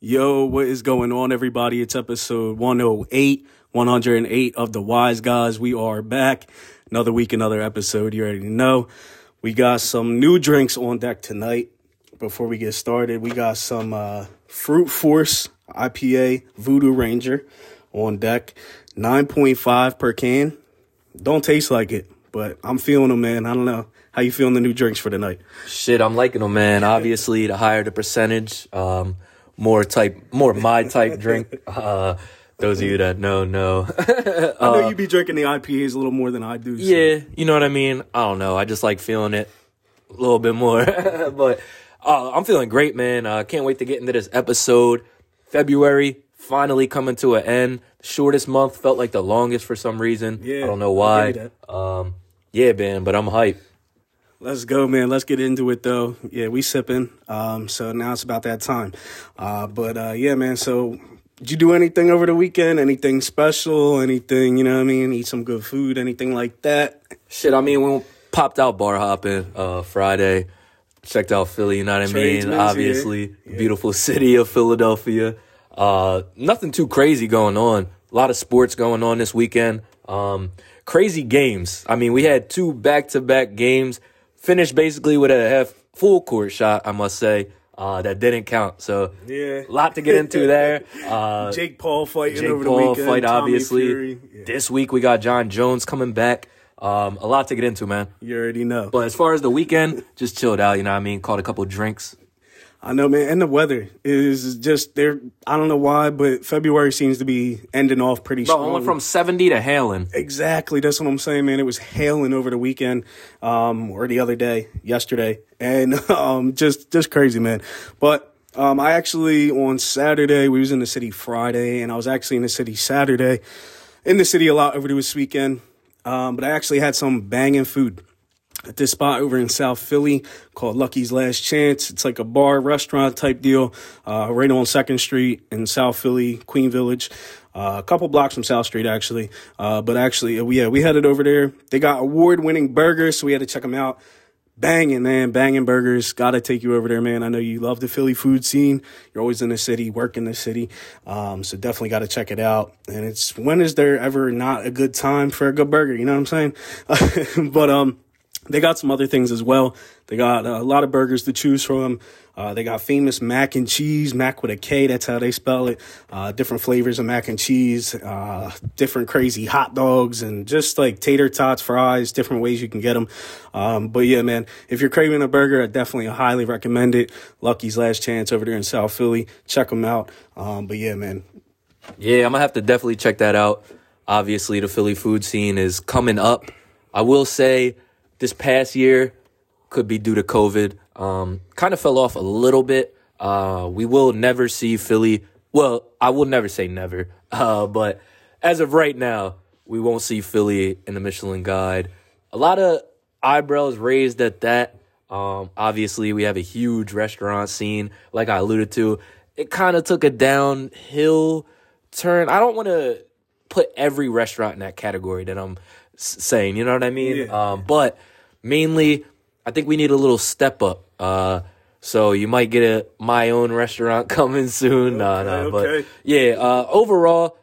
Yo, what is going on, everybody? It's episode 108, 108 of the Wise Guys. We are back. Another week, another episode. You already know. We got some new drinks on deck tonight. Before we get started, we got some uh, Fruit Force IPA Voodoo Ranger on deck. 9.5 per can. Don't taste like it, but I'm feeling them, man. I don't know. How you feeling the new drinks for tonight? Shit, I'm liking them, man. Obviously, the higher the percentage, um, more type, more my type drink. Uh, those of you that know, know. I know you be drinking the IPAs a little more than I do. so- yeah, you know what I mean. I don't know. I just like feeling it a little bit more. but uh, I'm feeling great, man. Uh, can't wait to get into this episode. February finally coming to an end. Shortest month felt like the longest for some reason. Yeah, I don't know why. Um, yeah, man. But I'm hyped. Let's go, man. Let's get into it, though. Yeah, we sipping. Um, so now it's about that time. Uh, but uh, yeah, man. So did you do anything over the weekend? Anything special? Anything? You know what I mean? Eat some good food? Anything like that? Shit, I mean, we popped out bar hopping uh, Friday. Checked out Philly, you know what I mean? Obviously, here. beautiful city of Philadelphia. Uh, nothing too crazy going on. A lot of sports going on this weekend. Um, crazy games. I mean, we had two back to back games. Finished basically with a half full court shot, I must say. Uh, that didn't count. So, Yeah. a lot to get into there. Uh, Jake Paul fighting Jake over the Paul weekend. fight, Tommy obviously. Yeah, This week we got Jon Jones coming back. Um, a lot to get into, man. you already know. But as far as the weekend, just chilled out, you know what I mean? Caught a couple drinks. I know, man. And the weather is just there. I don't know why, but February seems to be ending off pretty Bro, strong. I went from 70 to hailing. Exactly. That's what I'm saying, man. It was hailing over the weekend, um, or the other day, yesterday, and um, just just crazy, man. But um, I actually on Saturday we was in the city Friday, and I was actually in the city Saturday, in the city a lot over this weekend. Um, but I actually had some banging food at this spot over in South Philly called Lucky's Last Chance. It's like a bar restaurant type deal, uh, right on Second Street in South Philly, Queen Village. Uh, a couple blocks from South Street, actually. Uh, but actually, uh, yeah, we headed over there. They got award winning burgers, so we had to check them out. Banging, man, banging burgers. Gotta take you over there, man. I know you love the Philly food scene. You're always in the city, work in the city. Um, so definitely gotta check it out. And it's when is there ever not a good time for a good burger? You know what I'm saying? but um, they got some other things as well. They got a lot of burgers to choose from. Uh, they got famous mac and cheese, mac with a K, that's how they spell it. Uh, different flavors of mac and cheese, uh, different crazy hot dogs, and just like tater tots, fries, different ways you can get them. Um, but yeah, man, if you're craving a burger, I definitely highly recommend it. Lucky's Last Chance over there in South Philly. Check them out. Um, but yeah, man, Yeah, I'm gonna have to definitely check that out. Obviously, the Philly food scene is coming up. I will say this past year could be due to COVID. Um, kind of fell off a little bit. Uh, we will never see Philly. Well, I will never say never. Uh, but as of right now, we won't see Philly in the Michelin Guide. A lot of eyebrows raised at that. Um, obviously, we have a huge restaurant scene, like I alluded to. It kind of took a downhill turn. I don't want to put every restaurant in that category that I'm saying. You know what I mean? Yeah. Um, but mainly, I think we need a little step up. Uh, so you might get a my own restaurant coming soon. No, no, Okay, but yeah. Uh, overall,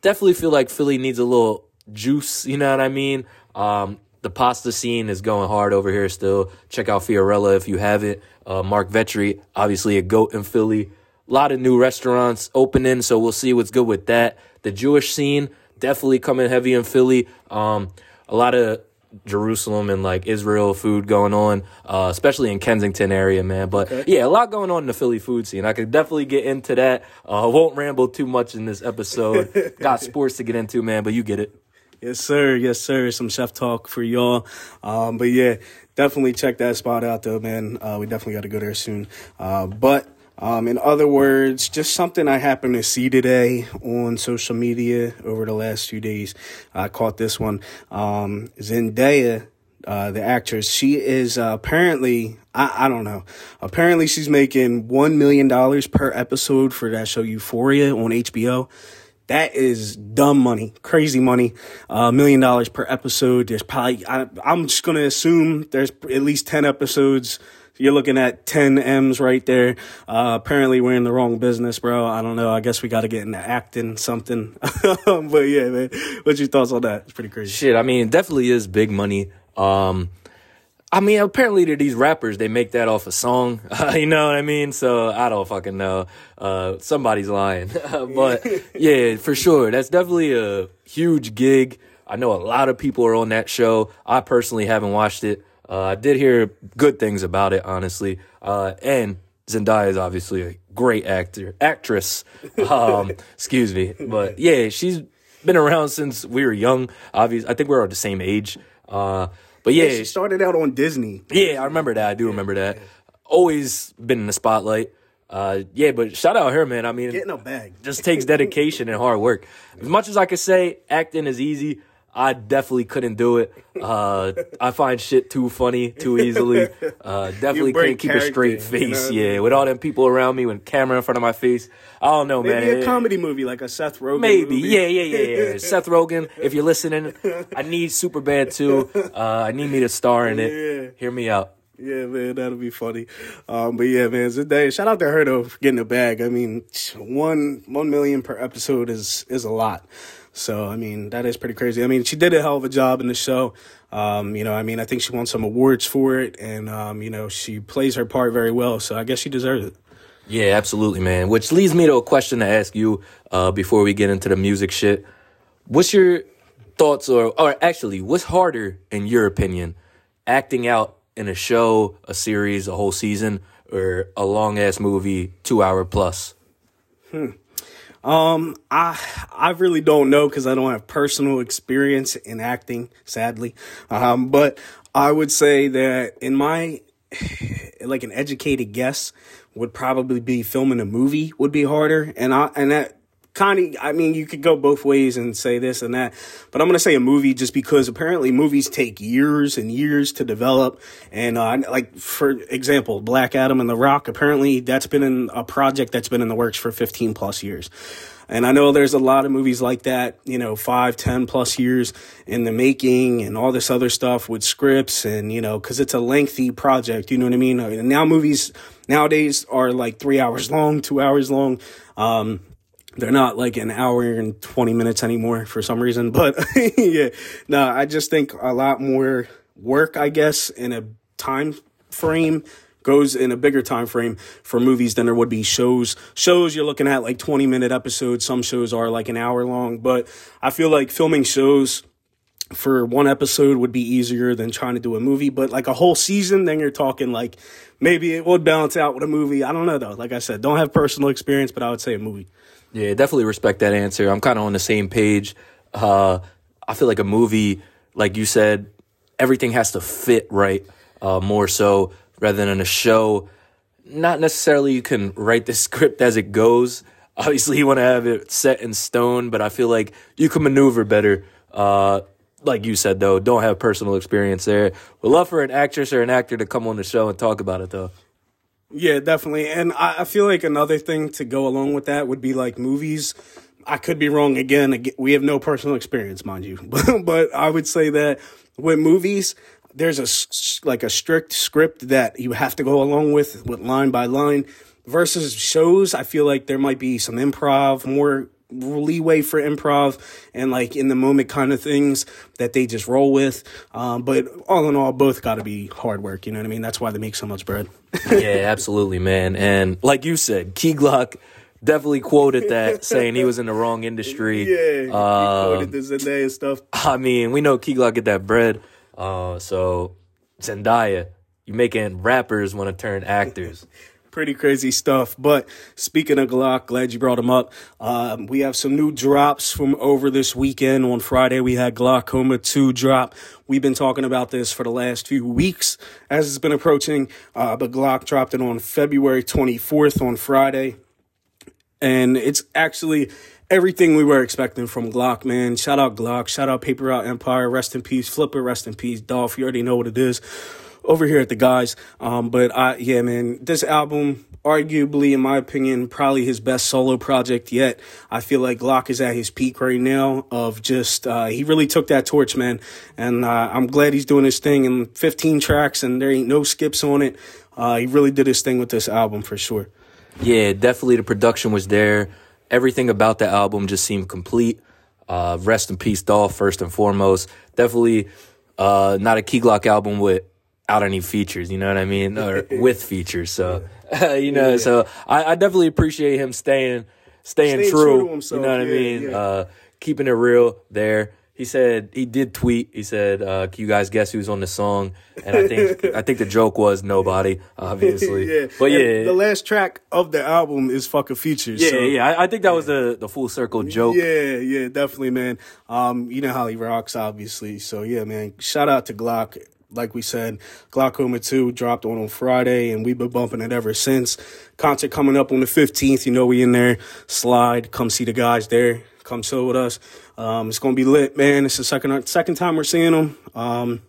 definitely feel like Philly needs a little juice. You know what I mean? Um, the pasta scene is going hard over here still. Check out Fiorella if you haven't. Uh, Marc Vetri, obviously a goat in Philly. A lot of new restaurants opening, so we'll see what's good with that. The Jewish scene definitely coming heavy in Philly. Um, a lot of Jerusalem and like Israel food going on, uh, especially in Kensington area, man. But yeah, a lot going on in the Philly food scene. I could definitely get into that. Uh, won't ramble too much in this episode. Got sports to get into, man, but you get it. Yes, sir. Yes, sir. Some chef talk for y'all. Um, but yeah, definitely check that spot out though, man. Uh, we definitely got to go there soon. Uh, but um, in other words, just something I happened to see today on social media over the last few days. I caught this one. Um, Zendaya, uh, the actress, she is uh, apparently, I, I don't know, apparently she's making $1 million per episode for that show Euphoria on HBO. That is dumb money, crazy money. A million dollars per episode. There's probably, I, I'm just going to assume there's at least 10 episodes you're looking at 10 M's right there. Uh, apparently, we're in the wrong business, bro. I don't know. I guess we got to get into acting something. but yeah, man, what's your thoughts on that? It's pretty crazy. Shit, I mean, it definitely is big money. Um, I mean, apparently to these rappers, they make that off a song. You know what I mean? So I don't fucking know. Uh, somebody's lying. but yeah, for sure. That's definitely a huge gig. I know a lot of people are on that show. I personally haven't watched it. Uh, I did hear good things about it, honestly. Uh, and Zendaya is obviously a great actor, actress. Um, excuse me, but yeah, she's been around since we were young. Obviously, I think we are all the same age. Uh, but yeah, she started out on Disney. Yeah, I remember that. I do remember that. Always been in the spotlight. Uh, yeah, but shout out her, man. I mean, getting a bag just takes dedication and hard work. As much as I could say, acting is easy. I definitely couldn't do it. Uh, I find shit too funny too easily. Uh, definitely couldn't keep a straight face. You know? Yeah, with all them people around me, with camera in front of my face. I don't know, maybe man. Maybe a comedy movie like a Seth Rogen. Maybe, movie. yeah, yeah, yeah, yeah. Seth Rogen, if you're listening, I need super bad too. Uh, I need me to star in it. Yeah. Hear me out. Yeah, man, that'll be funny. Um, but yeah, man, Zendaya, shout out to her though for getting a bag. I mean, one one million per episode is is a lot. So, I mean, that is pretty crazy. I mean, she did a hell of a job in the show. Um, you know, I mean, I think she won some awards for it, and, um, you know, she plays her part very well. So I guess she deserves it. Yeah, absolutely, man. Which leads me to a question to ask you uh, before we get into the music shit. What's your thoughts, or, or actually, what's harder, in your opinion, acting out in a show, a series, a whole season, or a long ass movie, two hour plus? Hmm. Um, I I really don't know because I don't have personal experience in acting, sadly. Um, but I would say that in my like an educated guess would probably be filming a movie would be harder, and I and that of i mean you could go both ways and say this and that but i'm going to say a movie just because apparently movies take years and years to develop and uh, like for example black adam and the rock apparently that's been in a project that's been in the works for 15 plus years and I know there's a lot of movies like that, you know, five, ten plus years in the making and all this other stuff with scripts and, you know, cause it's a lengthy project, you know what I mean? And now movies nowadays are like three hours long, two hours long. Um, they're not like an hour and 20 minutes anymore for some reason. But yeah, no, I just think a lot more work, I guess, in a time frame goes in a bigger time frame for movies than there would be shows. Shows you're looking at like 20 minute episodes. Some shows are like an hour long, but I feel like filming shows for one episode would be easier than trying to do a movie, but like a whole season, then you're talking like maybe it would balance out with a movie. I don't know though. Like I said, don't have personal experience, but I would say a movie. Yeah, definitely respect that answer. I'm kind of on the same page. Uh, I feel like a movie, like you said, everything has to fit right. Uh, more so rather than a show. Not necessarily you can write the script as it goes. Obviously, you want to have it set in stone, but I feel like you can maneuver better. Uh, like you said, though, don't have personal experience there. Would love for an actress or an actor to come on the show and talk about it, though. Yeah, definitely. And I, I feel like another thing to go along with that would be like movies. I could be wrong again. We have no personal experience, mind you, but I would say that with movies, there's a like a strict script that you have to go along with, with line by line. Versus shows, I feel like there might be some improv, more leeway for improv and like in the moment kind of things that they just roll with. Um, but all in all, both got to be hard work. You know what I mean? That's why they make so much bread. yeah, absolutely, man. And like you said, Key Glock definitely quoted that, saying he was in the wrong industry. Yeah, uh, quoted the Zendaya stuff. I mean, we know Key Glock get that bread. Uh, so Zendaya, you making rappers want to turn actors pretty crazy stuff. But speaking of Glock, glad you brought him up. Um, we have some new drops from over this weekend. On Friday, we had Glockoma 2 drop. We've been talking about this for the last few weeks as it's been approaching, uh, but Glock dropped it on February 24th on Friday. And it's actually everything we were expecting from Glock, man. Shout out Glock. Shout out Paper Route Empire. Rest in peace. Flipper, rest in peace. Dolph, you already know what it is over here at the guys. Um, but I, yeah, man, this album, arguably, in my opinion, probably his best solo project yet. I feel like Glock is at his peak right now of just, uh, he really took that torch, man. And, uh, I'm glad he's doing his thing in 15 tracks and there ain't no skips on it. uh, he really did his thing with this album for sure. Yeah, definitely the production was there. Everything about the album just seemed complete. Uh, rest in peace, Dolph, first and foremost. Definitely uh, not a Key Glock album without any features, you know what I mean? Or with features. So, you know, Yeah. so I, I definitely appreciate him staying staying, Staying true. true himself, You know what I mean? yeah. Uh, keeping it real there. He said he did tweet. He said, uh, "Can you guys guess who's on the song?" And I think I think the joke was nobody, obviously. yeah, But And yeah, the last track of the album is fucking features. yeah, so. yeah. I, I think that was the the full circle joke. Yeah, yeah, definitely, man. Um, you know how he rocks, obviously. So yeah, man. Shout out to Glock. Like we said, Glockoma 2 dropped on on Friday, and we've been bumping it ever since. Concert coming up on the 15th. You know we in there. Slide. Come see the guys there. Come chill with us. Um, it's gonna be lit, man. It's the second second time we're seeing them. Um,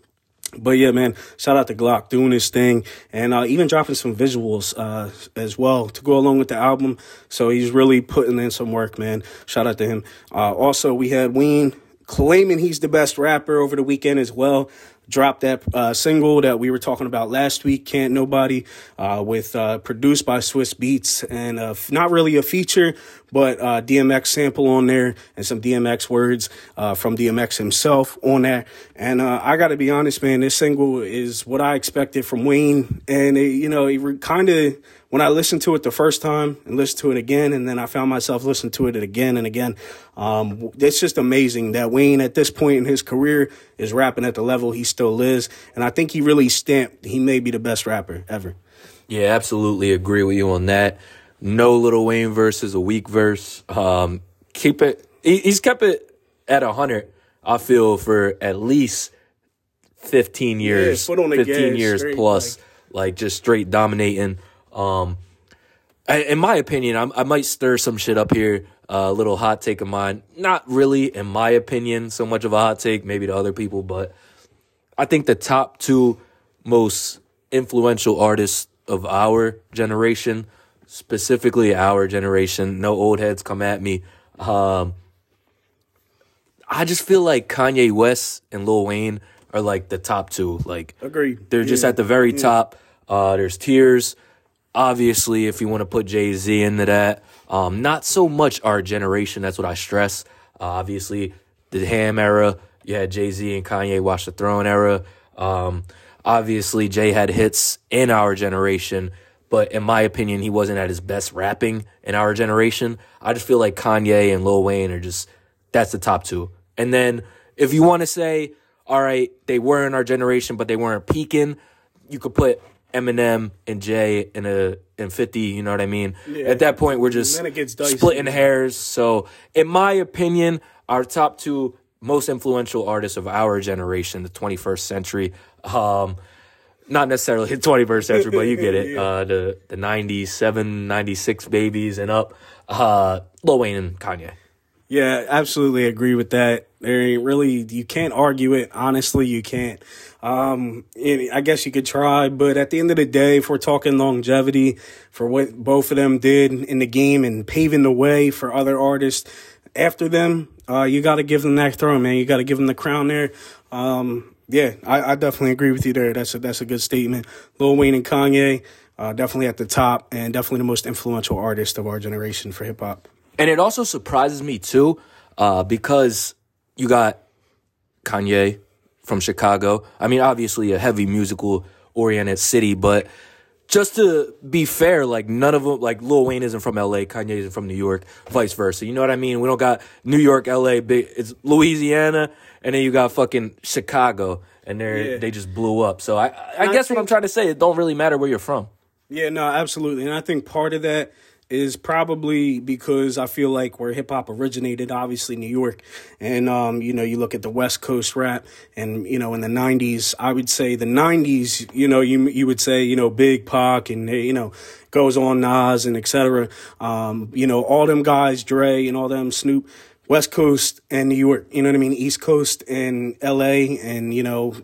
but yeah, man, shout out to Glock doing his thing and uh, even dropping some visuals uh, as well to go along with the album. So he's really putting in some work, man. Shout out to him. Uh, also, we had Wayne claiming he's the best rapper over the weekend as well. Dropped that uh, single that we were talking about last week, "Can't Nobody," uh, with uh, produced by Swizz Beatz, and uh, not really a feature, but uh, DMX sample on there and some DMX words uh, from DMX himself on that. And uh, I got to be honest, man, this single is what I expected from Wayne, and it, you know, it kind of when I listened to it the first time and listened to it again, and then I found myself listening to it again and again. Um, it's just amazing that Wayne, at this point in his career, is rapping at the level he still is, and I think he really stamped he may be the best rapper ever. Yeah, absolutely agree with you on that. No Little Wayne verse is a weak verse. Um, keep it. He, he's kept it at a hundred. I feel for at least fifteen years. on fifteen years straight, plus, like, just straight dominating. Um, I, in my opinion, I'm, I might stir some shit up here. A little hot take of mine. Not really, in my opinion, so much of a hot take. Maybe to other people, but I think the top two most influential artists of our generation, specifically our generation, no old heads come at me. Um, I just feel like Kanye West and Lil Wayne are like the top two. Like, Agreed. they're just at the very top. Uh, there's Tiers. Obviously, if you want to put Jay Z into that, um, not so much our generation. That's what I stress. Uh, obviously, the Ham era. You had Jay Z and Kanye Watch the Throne era. Um, obviously, Jay had hits in our generation, but in my opinion, he wasn't at his best rapping in our generation. I just feel like Kanye and Lil Wayne are just that's the top two. And then if you want to say, all right, they were in our generation, but they weren't peaking, you could put Eminem and Jay in a in fifty. You know what I mean? At that point, we're just Then it gets dicey. splitting hairs. So, in my opinion, our top two most influential artists of our generation, the 21st century, um, not necessarily the 21st century, but you get it. Uh, the the 97, 96 babies and up, uh, Lil Wayne and Kanye. Yeah, absolutely agree with that. There ain't really you can't argue it. Honestly, you can't. Um, and I guess you could try, but at the end of the day, if we're talking longevity for what both of them did in the game and paving the way for other artists after them, uh, you got to give them that throne, man. You got to give them the crown there. Um, yeah, I, I definitely agree with you there. That's a that's a good statement. Lil Wayne and Kanye, uh, definitely at the top, and definitely the most influential artist of our generation for hip hop. And it also surprises me too, uh, because you got Kanye from Chicago. I mean, obviously a heavy musical oriented city, but just to be fair, like none of them, like Lil Wayne isn't from LA, Kanye isn't from New York, vice versa. You know what I mean? We don't got New York, LA, big, it's Louisiana, and then you got fucking Chicago, and they Yeah. they just blew up. So I, I I guess what I'm trying to say, it don't really matter where you're from. Yeah, no, absolutely. And I think part of that is probably because I feel like where hip hop originated, obviously New York. And um, you know, you look at the West Coast rap and you know, in the nineties, I would say the nineties, you know, you you would say, you know, Big Pac and you know, goes on Nas and etc. Um, you know, all them guys, Dre and all them Snoop. West Coast and New York, you know what I mean? East Coast and LA and, you know,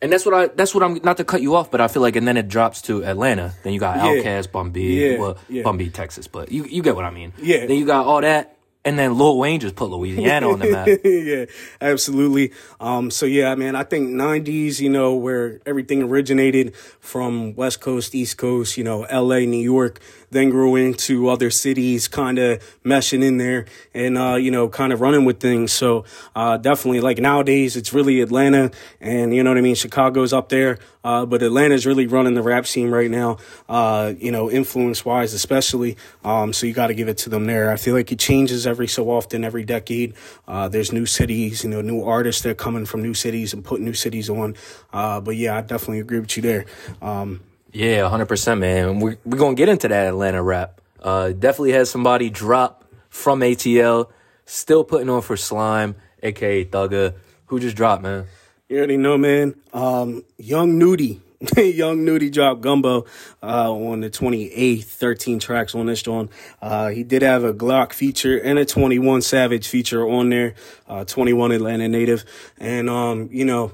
And that's what I. That's what I'm. Not to cut you off, but I feel like, and then it drops to Atlanta. Then you got Yeah. Outkast, Bun B, Yeah, well, yeah. Bun B, Texas, but you you get what I mean. Yeah. Then you got all that, and then Lil Wayne just put Louisiana on the map. yeah, absolutely. Um, so yeah, man, I think '90s, you know, where everything originated from West Coast, East Coast, you know, L.A., New York, then grew into other cities, kind of meshing in there and, uh, you know, kind of running with things. So, uh, definitely like nowadays it's really Atlanta and, you know what I mean? Chicago's up there. Uh, but Atlanta's really running the rap scene right now, uh, you know, influence wise, especially. Um, so you got to give it to them there. I feel like it changes every so often, every decade. Uh, there's new cities, you know, new artists that are coming from new cities and putting new cities on. Uh, but yeah, I definitely agree with you there. Um, yeah, 100%, man. We're, we're going to get into that Atlanta rap. Uh, definitely has somebody drop from ATL, still putting on for Slime, aka Thugger. Who just dropped, man? You already know, man. Um, Young Nudy. Young Nudy dropped Gumbo uh, on the 28th, 13 tracks on this one. Uh, he did have a Glock feature and a 21 Savage feature on there, uh, 21 Atlanta native. And, um, you know,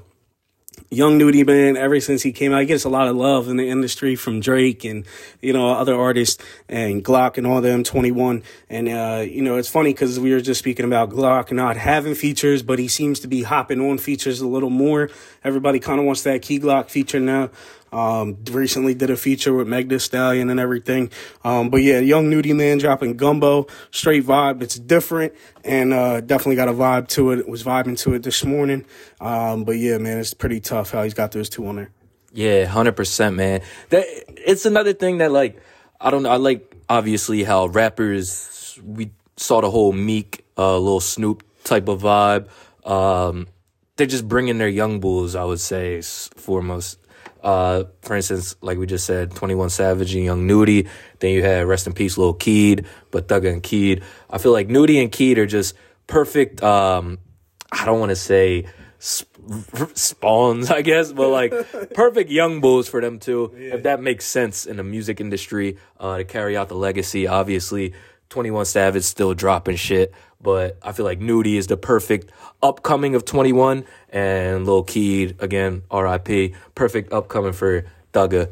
Young Nudy, man, ever since he came out, he gets a lot of love in the industry from Drake and, you know, other artists and Glock and all them, 21. And, uh, you know, it's funny because we were just speaking about Glock not having features, but he seems to be hopping on features a little more. Everybody kind of wants that Key Glock feature now. Um, recently did a feature with Meg Thee Stallion and everything. Um, but yeah, Young Nudy Man dropping Gumbo, straight vibe. It's different and, uh, definitely got a vibe to it. Was vibing to it this morning. Um, but yeah, man, it's pretty tough how he's got those two on there. Yeah, hundred percent, man. That it's another thing that like I don't know. I like obviously how rappers we saw the whole Meek, uh, little Snupe type of vibe. Um, they're just bringing their young bulls. I would say foremost. Uh, for instance, like we just said, 21 Savage and Young Nudy. Then you had Rest in Peace, Lil Keed, but Thugger and Keed. I feel like Nudy and Keed are just perfect. Um, I don't want to say spawns, I guess, but like perfect young bulls for them too. Yeah. If that makes sense in the music industry uh, to carry out the legacy. Obviously, 21 Savage still dropping shit, but I feel like Nudy is the perfect upcoming of 21 and Lil Keed, again, RIP, perfect upcoming for Thugger.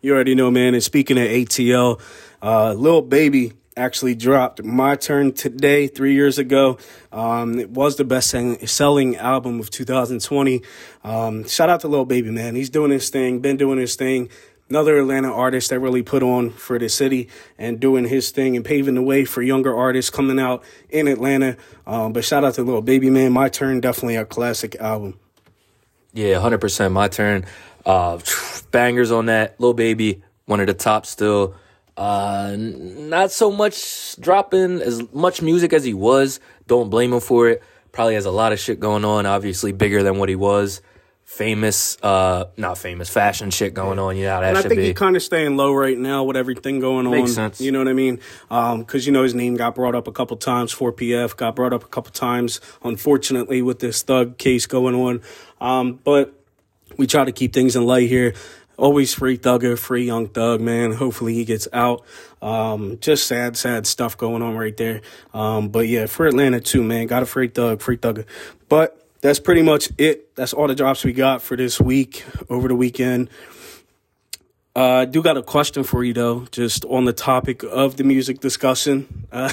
You already know, man. And speaking of ATL, uh, Lil Baby actually dropped My Turn today, three years ago. Um, it was the best selling album of 2020. Um, shout out to Lil Baby, man. He's doing his thing, been doing his thing another Atlanta artist that really put on for the city and doing his thing and paving the way for younger artists coming out in Atlanta. Um, but shout out to Little Baby Man. My Turn, definitely a classic album. Yeah, 100% My Turn. Uh, bangers on that. Little Baby, one of the top still. Uh, not so much dropping as much music as he was. Don't blame him for it. Probably has a lot of shit going on. Obviously, bigger than what he was famous, uh, not famous fashion shit going on. You know how that and I think be. he's kind of staying low right now with everything going on. Makes sense. You know what I mean? Because um, you know his name got brought up a couple times. 4PF got brought up a couple times. Unfortunately, with this thug case going on, um, but we try to keep things in light here. Always free thugger, free young thug, man. Hopefully he gets out. Um, just sad, sad stuff going on right there. Um, but yeah, for Atlanta too, man. Got a free thug, free thugger. But that's pretty much it. That's all the drops we got for this week over the weekend. Uh, I do got a question for you though, just on the topic of the music discussion. Uh,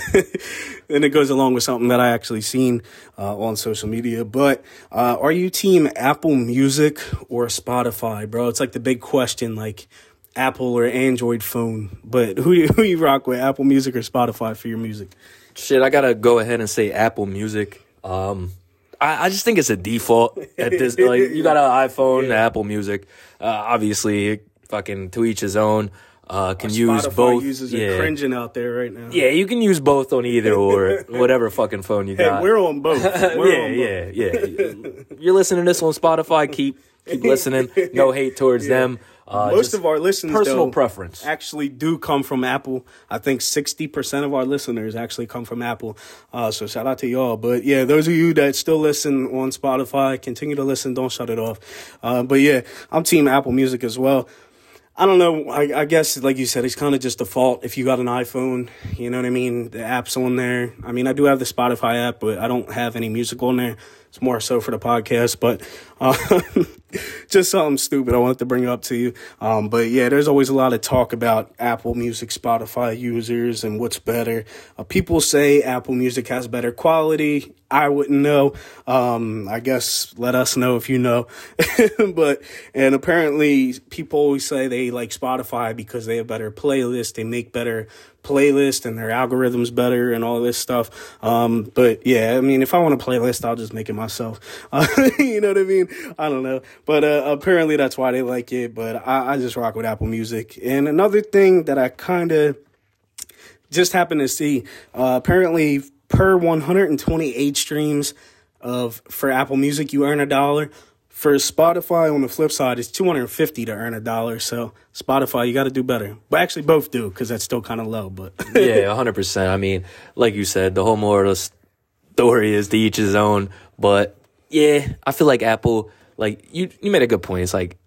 and it goes along with something that I actually seen uh, on social media. But uh, are you team Apple Music or Spotify, bro? It's like the big question, like Apple or Android phone. But who who you rock with, Apple Music or Spotify for your music? Shit, I gotta go ahead and say Apple Music. Um, I, I just think it's a default at this. like you got an iPhone, yeah. Apple Music. Uh, obviously, fucking to each his own. Uh, can use Spotify both. Users yeah. are cringing out there right now. Yeah, you can use both on either or whatever fucking phone you got. Hey, we're on both. We're yeah, on both. yeah, yeah. You're listening to this on Spotify. Keep keep listening. No hate towards yeah. them. Uh, Most of our listeners, personal though, preference, actually do come from Apple. I think sixty percent of our listeners actually come from Apple. Uh, so shout out to y'all. But yeah, those of you that still listen on Spotify, continue to listen. Don't shut it off. Uh, but yeah, I'm team Apple Music as well. I don't know. I, I guess, like you said, it's kind of just default. If you got an iPhone, you know what I mean. The app's on there. I mean, I do have the Spotify app, but I don't have any music on there. It's more so for the podcast. But uh, just something stupid I wanted to bring it up to you. Um, but yeah, there's always a lot of talk about Apple Music, Spotify users, and what's better. Uh, people say Apple Music has better quality. I wouldn't know. Um, I guess let us know if you know. but and apparently people always say they like Spotify because they have better playlists. They make better playlist and their algorithms better and all this stuff. Um, but yeah, I mean, if I want a playlist, I'll just make it myself. Uh, you know what I mean? I don't know. But uh, apparently that's why they like it. But I, I just rock with Apple Music. And another thing that I kind of just happened to see, uh, apparently per 128 streams of for Apple Music, you earn a dollar for Spotify on the flip side, it's 250 to earn a dollar. So Spotify, you got to do better. But actually, both do because that's still kind of low. But yeah, 100. percent I mean, like you said, the whole moral story is to each his own. But yeah, I feel like Apple, like you, you made a good point. It's like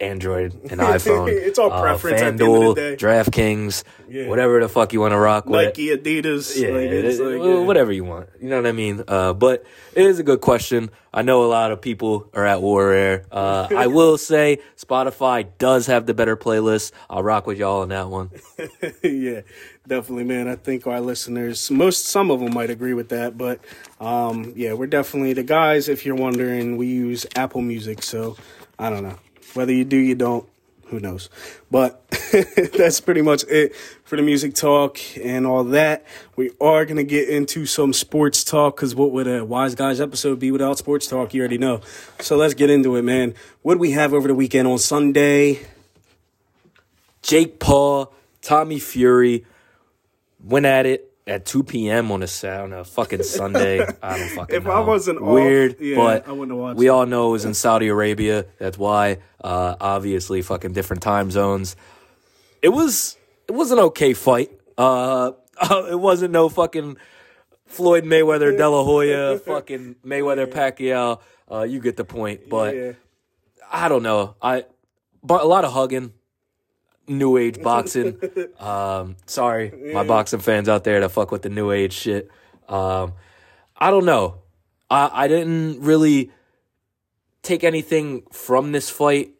Android and iPhone. it's all uh, preference. Uh, FanDuel, DraftKings, yeah. whatever the fuck you want to rock with. Nike, Adidas, yeah, like, it, like, yeah, whatever you want. You know what I mean? Uh, but it is a good question. I know a lot of people are at war here. Uh, I will say Spotify does have the better playlist. I'll rock with y'all on that one. yeah, definitely, man. I think our listeners, most some of them might agree with that, but um, yeah, we're definitely the guys. If you're wondering, we use Apple Music, so I don't know. Whether you do, you don't, who knows? But that's pretty much it for the music talk and all that. We are going to get into some sports talk because what would a Wise Guys episode be without sports talk? You already know. So let's get into it, man. What do we have over the weekend on Sunday? Jake Paul, Tommy Fury went at it at 2 p.m. on a on a fucking Sunday. I don't fucking if know. I wasn't weird, off, yeah, but I wouldn't watch we it. all know it was in Saudi Arabia. That's why. Uh, obviously, fucking different time zones. It was it was an okay fight. Uh, it wasn't no fucking Floyd Mayweather, De La Hoya, fucking Mayweather Pacquiao. Uh, you get the point. But Yeah. I don't know. I but a lot of hugging new age boxing. um, sorry, my boxing fans out there that fuck with the new age shit. Um, I don't know. I I didn't really take anything from this fight.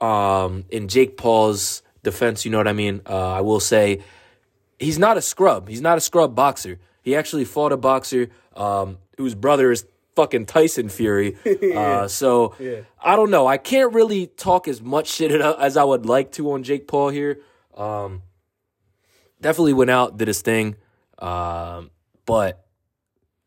Um, in Jake Paul's defense, you know what I mean. Uh, I will say he's not a scrub. He's not a scrub boxer. He actually fought a boxer um, whose brother is fucking Tyson Fury. Uh, so Yeah. I don't know. I can't really talk as much shit as I would like to on Jake Paul here. Um, definitely went out, did his thing. Um, but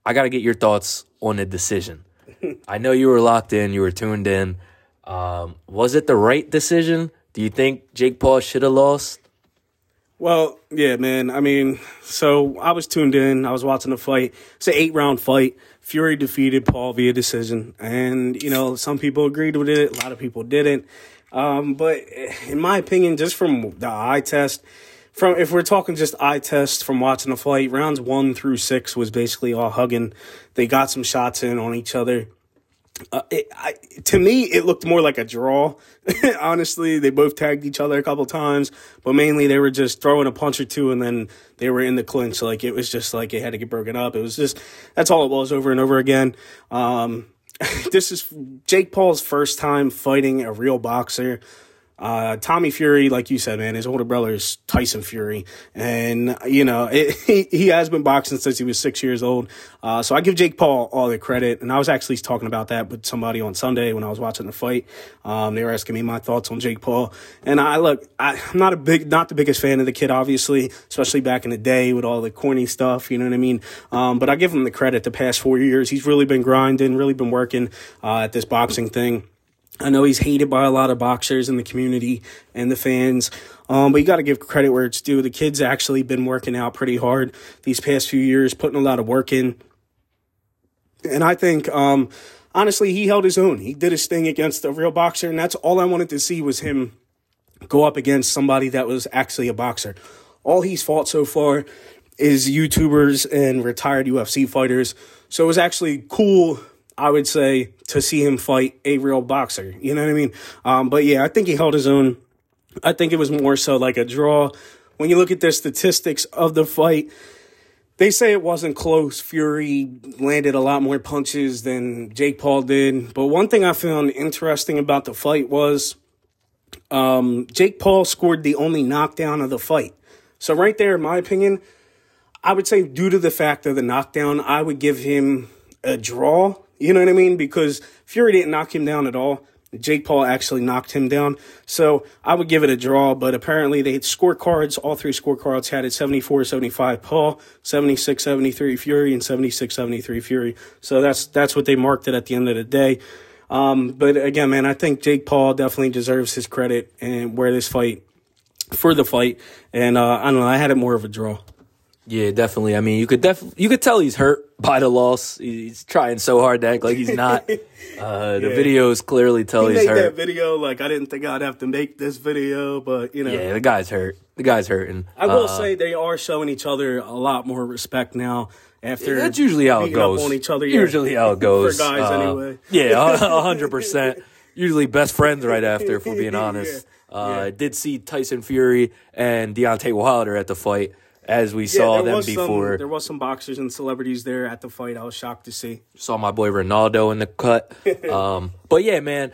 I got to get your thoughts on the decision. I know you were locked in, you were tuned in. Um, was it the right decision? Do you think Jake Paul should have lost? Well, yeah, man. I mean, so I was tuned in. I was watching the fight. It's an eight round fight. Fury defeated Paul via decision. And, you know, some people agreed with it, a lot of people didn't. Um, but in my opinion, just from the eye test, from if we're talking just eye test from watching the fight, rounds one through six was basically all hugging. They got some shots in on each other. Uh, it, I, to me, it looked more like a draw. Honestly, they both tagged each other a couple times, but mainly they were just throwing a punch or two, and then they were in the clinch. Like it was just like it had to get broken up. It was just that's all it was over and over again. Um, this is Jake Paul's first time fighting a real boxer. Uh, Tommy Fury, like you said, man, his older brother is Tyson Fury, and you know it, he he has been boxing since he was six years old. Uh, so I give Jake Paul all the credit, and I was actually talking about that with somebody on Sunday when I was watching the fight. Um, they were asking me my thoughts on Jake Paul, and I look, I, I'm not a big, not the biggest fan of the kid, obviously, especially back in the day with all the corny stuff. You know what I mean? Um, but I give him the credit. The past four years, he's really been grinding, really been working uh, at this boxing thing. I know he's hated by a lot of boxers in the community and the fans, um, but you got to give credit where it's due. The kid's actually been working out pretty hard these past few years, putting a lot of work in. And I think, um, honestly, he held his own. He did his thing against a real boxer, and that's all I wanted to see was him go up against somebody that was actually a boxer. All he's fought so far is YouTubers and retired UFC fighters. So it was actually cool, I would say, to see him fight a real boxer. You know what I mean? Um, but yeah, I think he held his own. I think it was more so like a draw. When you look at the statistics of the fight, they say it wasn't close. Fury landed a lot more punches than Jake Paul did. But one thing I found interesting about the fight was um, Jake Paul scored the only knockdown of the fight. So, right there, in my opinion, I would say, due to the fact of the knockdown, I would give him a draw. You know what I mean? Because Fury didn't knock him down at all. Jake Paul actually knocked him down. So I would give it a draw, but apparently they had scorecards. All three scorecards had it 74 75 Paul, 76 73 Fury, and 76 73 Fury. So that's, that's what they marked it at the end of the day. Um, but again, man, I think Jake Paul definitely deserves his credit and where this fight, for the fight. And uh, I don't know, I had it more of a draw. Yeah, definitely. I mean, you could def you could tell he's hurt by the loss. He's trying so hard to act like he's not. Uh, the Yeah. videos clearly tell He he's made that hurt. video like I didn't think I'd have to make this video, but you know, Yeah, the guy's hurt. The guy's hurting. I will Uh, say they are showing each other a lot more respect now. After that's usually how it goes. on each other, yeah. Usually how it goes for guys Uh, anyway. Yeah, a hundred percent. Usually best friends right after, if we're being Yeah, honest. Uh, yeah. I did see Tyson Fury and Deontay Wilder at the fight, as we Yeah, saw there them was before. Some, there was some boxers and celebrities there at the fight. I was shocked to see. saw my boy Ronaldo in the cut. Um, but yeah, man.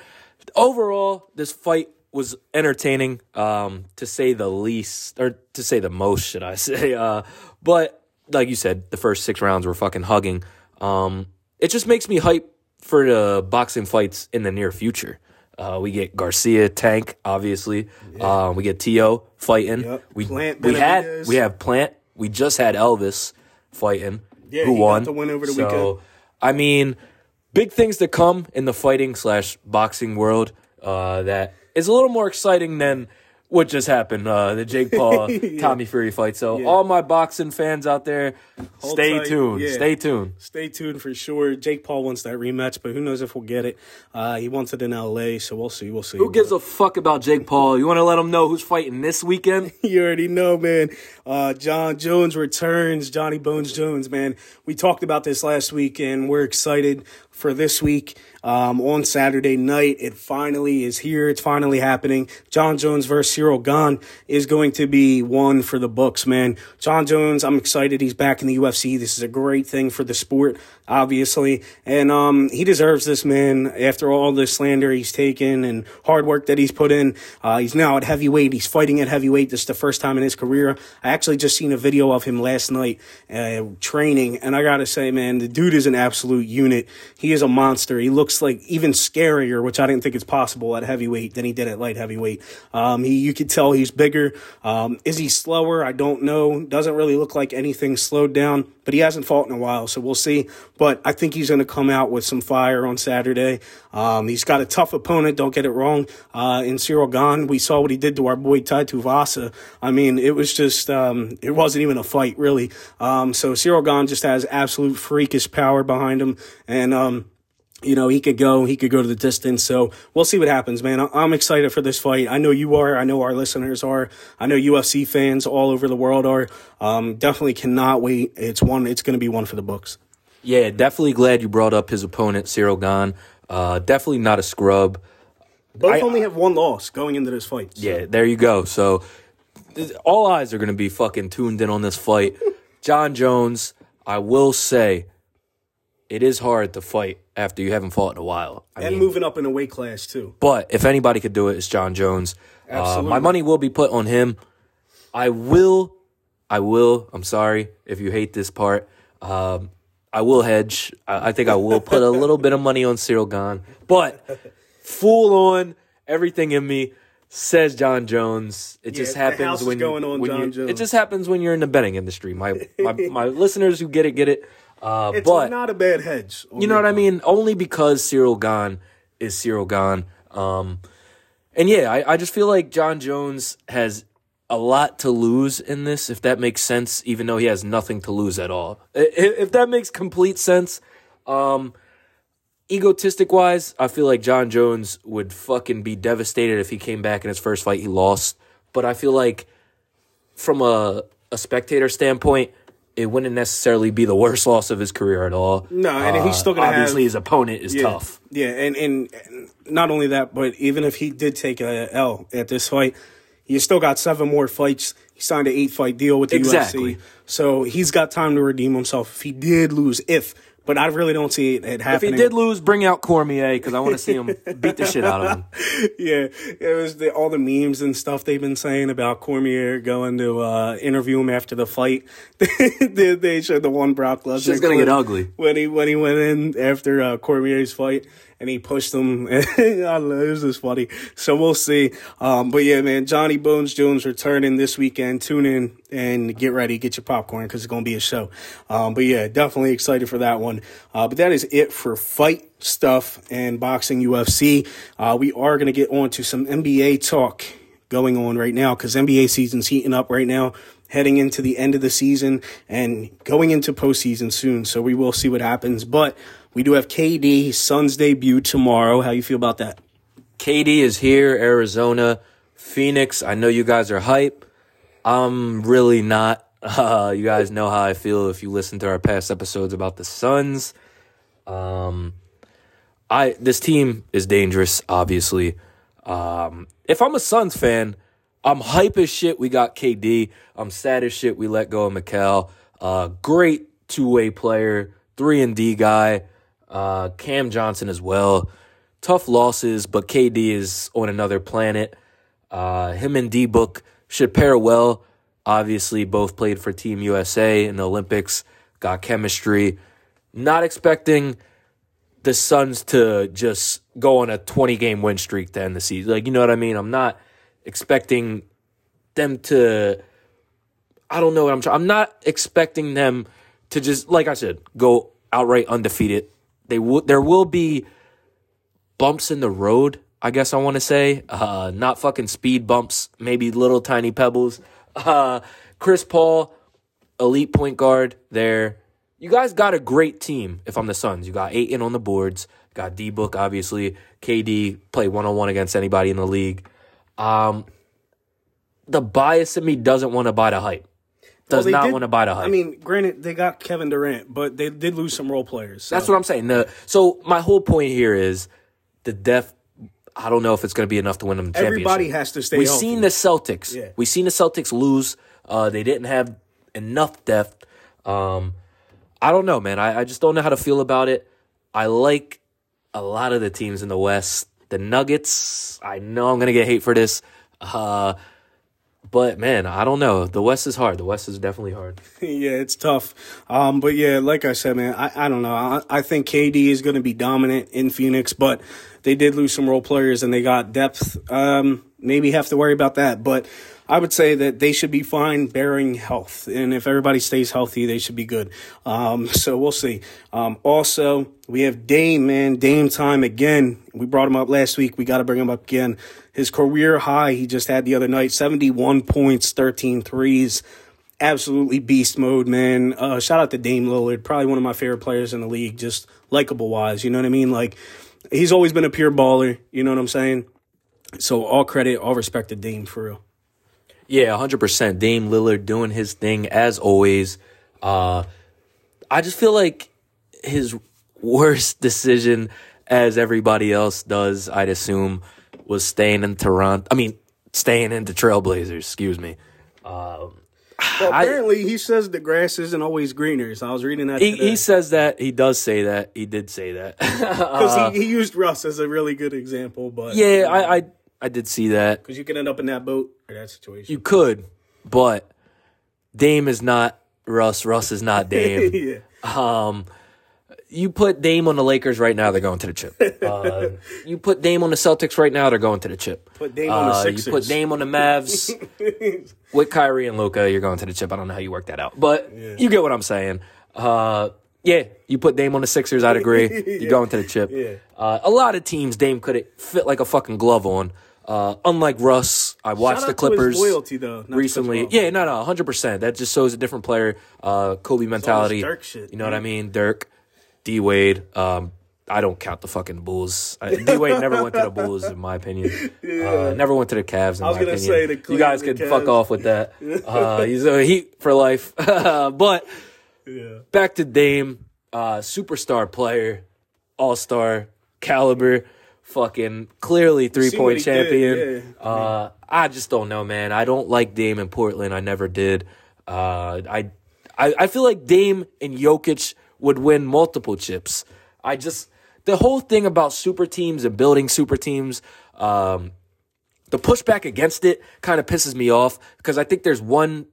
Overall, this fight was entertaining, um, to say the least, or to say the most, should I say? Uh, but like you said, the first six rounds were fucking hugging. Um, it just makes me hype for the boxing fights in the near future. Uh, we get Garcia, Tank, obviously. Uh, we get Teo fighting. Yep. We Plant we had we have Plant. We just had Elvis fighting. Yeah, who he got won the win over the so, weekend. I mean, big things to come in the fighting slash boxing world. Uh, that is a little more exciting than what just happened. Uh, the Jake Paul Tommy Fury fight. So Yeah. all my boxing fans out there, Hold stay tight. tuned. Yeah. Stay tuned. Stay tuned for sure. Jake Paul wants that rematch, but who knows if we'll get it. Uh, he wants it in L.A., so we'll see. We'll see. Who gives a fuck about Jake Paul? You want to let them know who's fighting this weekend? you already know, man. Uh, Jon Jones returns. Johnny Bones Jones, man. We talked about this last week, and we're excited for this week. Um, on Saturday night, it finally is here. It's finally happening. Jon Jones versus Ciryl Gane is going to be one for the books, man. Jon Jones, I'm excited. He's back in the UFC. This is a great thing for the sport, obviously, and um, he deserves this, man. After all the slander he's taken and hard work that he's put in, uh, he's now at heavyweight. He's fighting at heavyweight. This is the first time in his career. I actually just seen a video of him last night uh, training, and I gotta say, man, the dude is an absolute unit. He is a monster. He looks like even scarier, which I didn't think is possible at heavyweight than he did at light heavyweight. Um, he, you could tell he's bigger. Um, is he slower? I don't know. Doesn't really look like anything slowed down, but he hasn't fought in a while, so we'll see. But I think he's going to come out with some fire on Saturday. Um, he's got a tough opponent. Don't get it wrong. Uh, in Ciryl Gane, we saw what he did to our boy Tai Tuivasa. I mean, it was just, um, it wasn't even a fight, really. Um, so Ciryl Gane just has absolute freakish power behind him. And, um, you know, he could go, he could go to the distance. So we'll see what happens, man. I'm excited for this fight. I know you are. I know our listeners are. I know UFC fans all over the world are. Um, definitely cannot wait. It's one, it's going to be one for the books. Yeah, definitely glad you brought up his opponent, Ciryl Gane. Uh, definitely not a scrub. Both I- only have one loss going into this fight. so- Yeah, there you go. So all eyes are going to be fucking tuned in on this fight. Jon Jones, I will say, it is hard to fight after you haven't fought in a while. I And mean, moving up in a weight class, too. but if anybody could do it, it's Jon Jones. Uh, Absolutely. my money will be put on him. I will, I will. I'm sorry if you hate this part. Um, I will hedge. I, I think I will put a little bit of money on Ciryl Gane, but full on everything in me says Jon Jones. It just happens when when you-. It just happens when you're in the betting industry. My my, my listeners who get it get it. Uh, It's but not a bad hedge. you know what I mean? Only because Ciryl Gane is Ciryl Gane. Um, and yeah, I, I just feel like Jon Jones has a lot to lose in this, if that makes sense, even though he has nothing to lose at all. If, if that makes complete sense. Um, egotistic wise, I feel like Jon Jones would fucking be devastated if he came back in his first fight he lost. But I feel like from a, a spectator standpoint, it wouldn't necessarily be the worst loss of his career at all. No, and he's still gonna uh, have- obviously his opponent is Yeah. tough. Yeah, and, and and not only that, but even if he did take a L at this fight, you still got seven more fights he signed an eight fight deal with the Exactly. UFC. So he's got time to redeem himself if he did lose. If, but I really don't see it, it If he did lose, bring out Cormier because I want to see him beat the shit out of him. yeah, it was the, all the memes and stuff they've been saying about Cormier going to uh, interview him after the fight. they, they showed the one Brock Lesnar. Shit's gonna get ugly. when he when he went in after uh, Cormier's fight and he pushed him. I know, it was just funny. So we'll see. Um, but yeah, man, Johnny Bones Jones returning this weekend. Tune in and get ready, get your popcorn because it's gonna be a show. Um, but yeah, definitely excited for that one. Uh, but that is it for fight stuff and boxing UFC. Uh, we are gonna get on to some NBA talk going on right now because NBA season's heating up right now, heading into the end of the season and going into postseason soon. So we will see what happens. But we do have KD, Suns debut tomorrow. How you feel about that? KD is here, Arizona, Phoenix. I know you guys are hype. I'm really not. Uh, you guys know how I feel if you listen to our past episodes about the Suns. Um, I this team is dangerous. Obviously, um, if I'm a Suns fan, I'm hype as shit. We got KD. I'm sad as shit. We let go of Mikal. Uh, great two way player, three and D guy. Uh, Cam Johnson as well. Tough losses, but KD is on another planet. Uh, him and D Book should pair well. Obviously, both played for Team USA in the Olympics. Got chemistry. Not expecting the Suns to just go on a 20 game win streak to end the season. Like, you know what I mean? I'm not expecting them to I don't know what I'm trying. I'm not expecting them to just like I said, go outright undefeated. They will there will be bumps in the road, I guess I want to say. Uh not fucking speed bumps, maybe little tiny pebbles. Uh Chris Paul, elite point guard there. You guys got a great team if I'm the Suns. You got Ayton on the boards, got D Book, obviously. KD play one on one against anybody in the league. Um, the bias in me doesn't want to buy the hype. Does Well, not want to buy the hype. I mean, granted, they got Kevin Durant, but they did lose some role players. So. That's what I'm saying. The, so my whole point here is the depth. I don't know if it's going to be enough to win them. The Everybody championship. has to stay We've healthy. seen the Celtics. Yeah. We've seen the Celtics lose. Uh, they didn't have enough depth. Um, I don't know, man. I, I just don't know how to feel about it. I like a lot of the teams in the West. The Nuggets. I know I'm going to get hate for this. Uh, but man, I don't know. The West is hard. The West is definitely hard. yeah, it's tough. Um, but yeah, like I said, man, I, I don't know. I, I think KD is going to be dominant in Phoenix, but they did lose some role players and they got depth. Um, maybe have to worry about that, but I would say that they should be fine bearing health. And if everybody stays healthy, they should be good. Um, so we'll see. Um, also, we have Dame, man, Dame time again. We brought him up last week. We got to bring him up again. His career high he just had the other night 71 points, 13 threes absolutely beast mode, man. Uh, shout out to Dame Lillard, probably one of my favorite players in the league, just likable wise. You know what I mean? Like he's always been a pure baller. You know what I'm saying? So all credit, all respect to Dame for real. Yeah, 100%. Dame Lillard doing his thing as always. Uh, I just feel like his worst decision, as everybody else does, I'd assume, was staying in Toronto. I mean, staying in the Trailblazers, excuse me. Well, I- apparently he says the grass isn't always greener. So I was reading that He, today. he says that. He does say that. He did say that. because he, he used Russ as a really good example, but yeah, I, I, I did see that. because you can end up in that boat or that situation. You could, but Dame is not Russ. Russ is not Dame. yeah, Um, you put Dame on the Lakers right now, they're going to the chip. Uh, you put Dame on the Celtics right now, they're going to the chip. Put Dame on the Uh, Sixers. You put Dame on the Mavs with Kyrie and Luka, you're going to the chip. I don't know how you work that out, but you get what I'm saying. Uh, yeah, you put Dame on the Sixers, I'd agree. You're going to the chip. Yeah. Uh, a lot of teams Dame could fit like a fucking glove on. Uh, unlike Russ, I watched Shout the out to his Clippers loyalty, though, recently. cut you off. Yeah, no, no, hundred percent. That just shows a different player. Uh, Kobe mentality. Shit, you know what I mean? Dirk, D Wade. Um, I don't count the fucking Bulls. D Wade never went to the Bulls, in my opinion. Uh, never went to the Cavs. In I was my gonna opinion. say the you guys Cleveland could fuck off with that. Uh, he's a Heat for life. but yeah. back to Dame, uh, superstar player, all star caliber. Fucking clearly three point he did, champion. yeah. Uh, I just don't know, man. I don't like Dame in Portland. I never did. Uh, I, I I feel like Dame and Jokic would win multiple chips. I just the whole thing about super teams and building super teams. Um, the pushback against it kind of pisses me off because I think there's one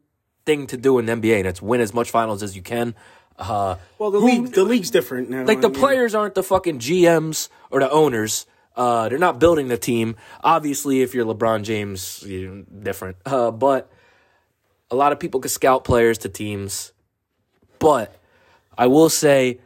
thing to do in the NBA, and it's win as much finals as you can. Uh, Well, the who- league the league's different now. like the mean, players aren't the fucking GMs or the owners. Uh, they're not building the team. Obviously, if you're LeBron James, you're different. Uh, but a lot of people can scout players to teams. But I will say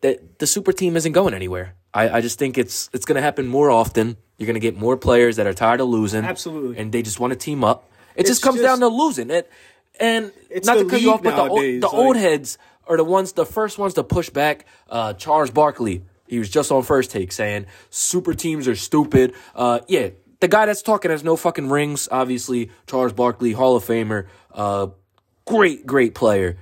that the super team isn't going anywhere. I, I just think it's it's going to happen more often. You're going to get more players that are tired of losing, Absolutely. and they just want to team up. It just comes just- down to losing. It and It's not to cut you off, but the, old, the like- old heads are the ones, the first ones to push back. Uh, Charles Barkley, he was just on first take saying super teams are stupid. Uh, yeah, the guy that's talking has no fucking rings. Obviously, Charles Barkley, Hall of Famer, uh, great, great player,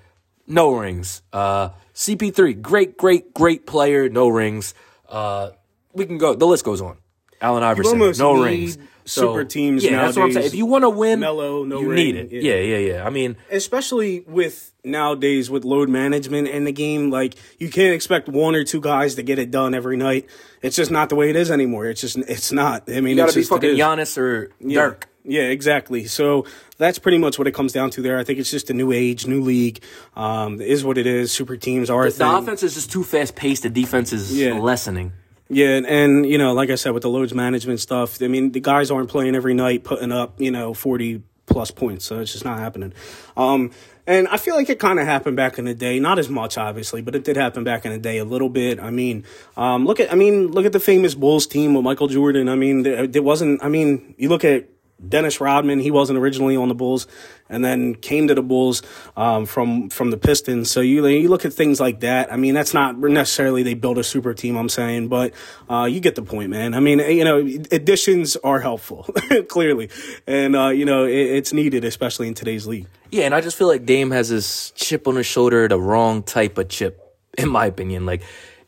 no rings. Uh, CP3, great, great, great player, no rings. Uh, we can go. The list goes on. Allen Iverson, no need rings. super teams Yeah, that's what I'm saying. nowadays. If you want to win, Melo, no you ring, need it. yeah. Yeah, yeah, yeah. I mean, especially with nowadays with load management in the game, like you can't expect one or two guys to get it done every night. It's just not the way it is anymore. It's just it's not. I mean, you got it's to be fucking. Giannis or Yeah. Dirk. Yeah, exactly. So that's pretty much what it comes down to there. I think it's just a new age, new league. Um, is what it is. Super teams are a The offense is just too fast paced. The defense is Yeah. lessening. Yeah, and, you know, like I said, with the loads management stuff, I mean, the guys aren't playing every night, putting up you know forty plus points, so it's just not happening. Um, and I feel like it kind of happened back in the day, not as much obviously, but it did happen back in the day a little bit. I mean, um, look at, I mean, look at the famous Bulls team with Michael Jordan. I mean, there, there wasn't. I mean, you look at Dennis Rodman, he wasn't originally on the Bulls, and then came to the Bulls um, from from the Pistons. So you you look at things like that. I mean, that's not necessarily they build a super team. I'm saying, but uh, you get the point, man. I mean, you know, additions are helpful, clearly, and uh, you know it, it's needed, especially in today's league. Yeah, and I just feel like Dame has this chip on his shoulder, the wrong type of chip, in my opinion. Like,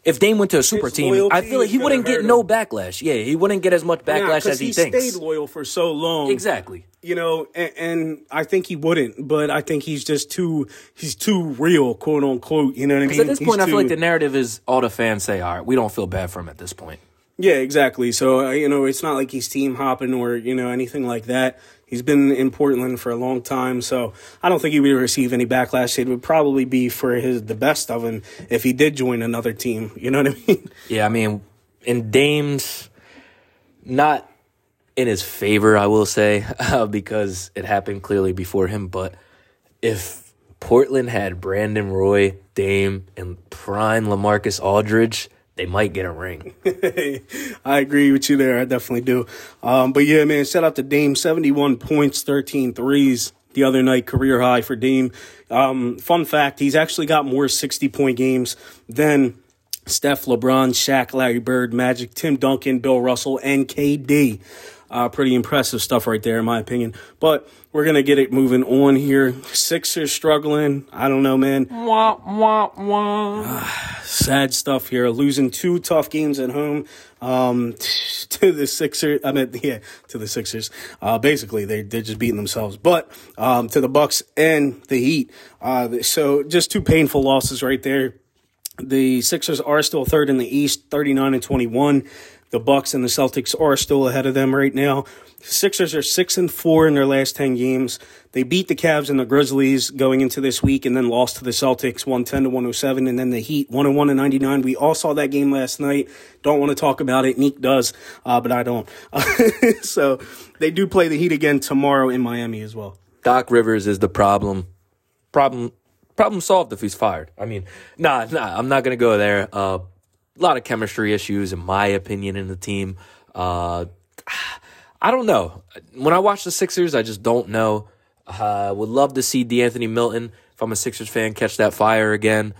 if Dame went to a super His team, I feel like he wouldn't get hurt no him. backlash. Yeah, he wouldn't get as much backlash Yeah, as he, he thinks. stayed loyal for so long. Exactly. you know, and, and I think he wouldn't, but I think he's just too he's too real, quote unquote. You know what I mean? Because at this He's point, I feel like the narrative is all the fans say, all right, we don't feel bad for him at this point. yeah, exactly. So uh, you know, it's not like he's team hopping or you know anything like that. He's been in Portland for a long time, so I don't think he would receive any backlash. It would probably be for his the best of him if he did join another team. You know what I mean? Yeah, I mean, in Dame's not in his favor, I will say, uh, because it happened clearly before him. But if Portland had Brandon Roy, Dame, and prime LaMarcus Aldridge, they might get a ring. I agree with you there. I definitely do. Um, but yeah, man, shout out to Dame. 71 points, 13 threes the other night, career high for Dame. Um, fun fact, he's actually got more 60 point games than Steph, LeBron, Shaq, Larry Bird, Magic, Tim Duncan, Bill Russell, and KD. Uh, pretty impressive stuff right there, in my opinion. But we're going to get it moving on here. Sixers struggling. I don't know, man wah, wah, wah. sad stuff here. Losing two tough games at home um, to the Sixers. I mean, yeah, to the Sixers. Uh, basically, they they're just beating themselves. But um, to the Bucks and the Heat. Uh, so just two painful losses right there. The Sixers are still third in the East, 39 and 21. The Bucks and the Celtics are still ahead of them right now. Sixers are 6 and 4 in their last 10 games. They beat the Cavs and the Grizzlies going into this week and then lost to the Celtics 110 to 107 and then the Heat 101 to 99. We all saw that game last night. Don't want to talk about it. Neek does, uh, but I don't. so they do play the Heat again tomorrow in Miami as well. Doc Rivers is the problem. Problem problem solved if he's fired. I mean, nah, nah, I'm not gonna go there. Uh, a lot of chemistry issues, in my opinion, in the team. Uh, I don't know. When I watch the Sixers, I just don't know. Uh, would love to see De'Anthony Melton, if I'm a Sixers fan, catch that fire again.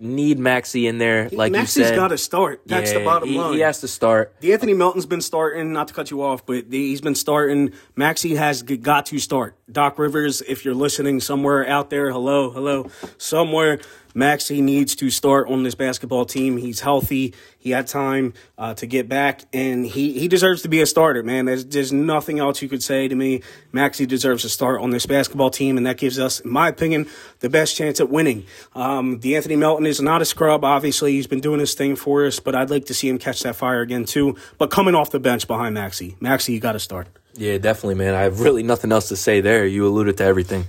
Need Maxey in there, like Maxey's you said. got to start. That's the bottom he, line. He has to start. Anthony Melton's been starting, not to cut you off, but he's been starting. Maxey has got to start. Doc Rivers, if you're listening somewhere out there, hello, hello, somewhere, Maxey needs to start on this basketball team. He's healthy. He had time uh, to get back, and he, he deserves to be a starter, man. There's, there's nothing else you could say to me. Maxey deserves to start on this basketball team, and that gives us, in my opinion, the best chance at winning. Um, Anthony Melton is not a scrub. Obviously, he's been doing his thing for us, but I'd like to see him catch that fire again, too. But coming off the bench behind Maxey, Maxey, you got to start. Yeah, definitely, man. I have really nothing else to say there. You alluded to everything.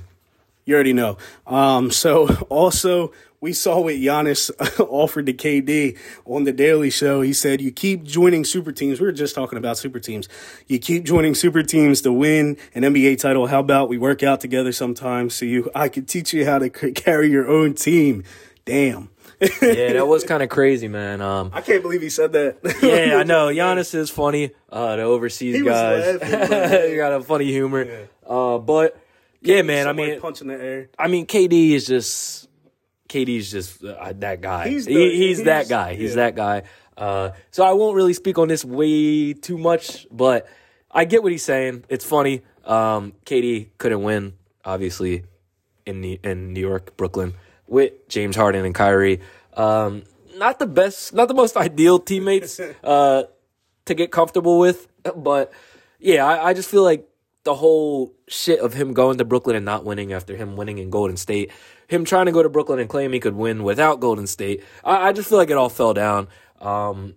You already know. Um, so also we saw what Giannis offered to KD on the Daily Show. He said, "You keep joining super teams. We were just talking about super teams. You keep joining super teams to win an NBA title. How about we work out together sometimes so you I can teach you how to carry your own team." Damn. yeah, that was kind of crazy, man. Um, I can't believe he said that. yeah, I know. Giannis is funny. Uh, the overseas he guys, he got a funny humor. Yeah. Uh, but yeah, man. I mean, punching the air. I mean, KD is just KD's just uh, that guy. He's, the, he, he's, he's, that guy. He's yeah. that guy. Uh, so I won't really speak on this way too much, but I get what he's saying. It's funny. Um, KD couldn't win, obviously, in the, in New York, Brooklyn, with James Harden and Kyrie. Um, not the best, not the most ideal teammates uh, to get comfortable with, but yeah, I, I just feel like the whole shit of him going to Brooklyn and not winning after him winning in Golden State, him trying to go to Brooklyn and claim he could win without Golden State, I, I just feel like it all fell down. Um,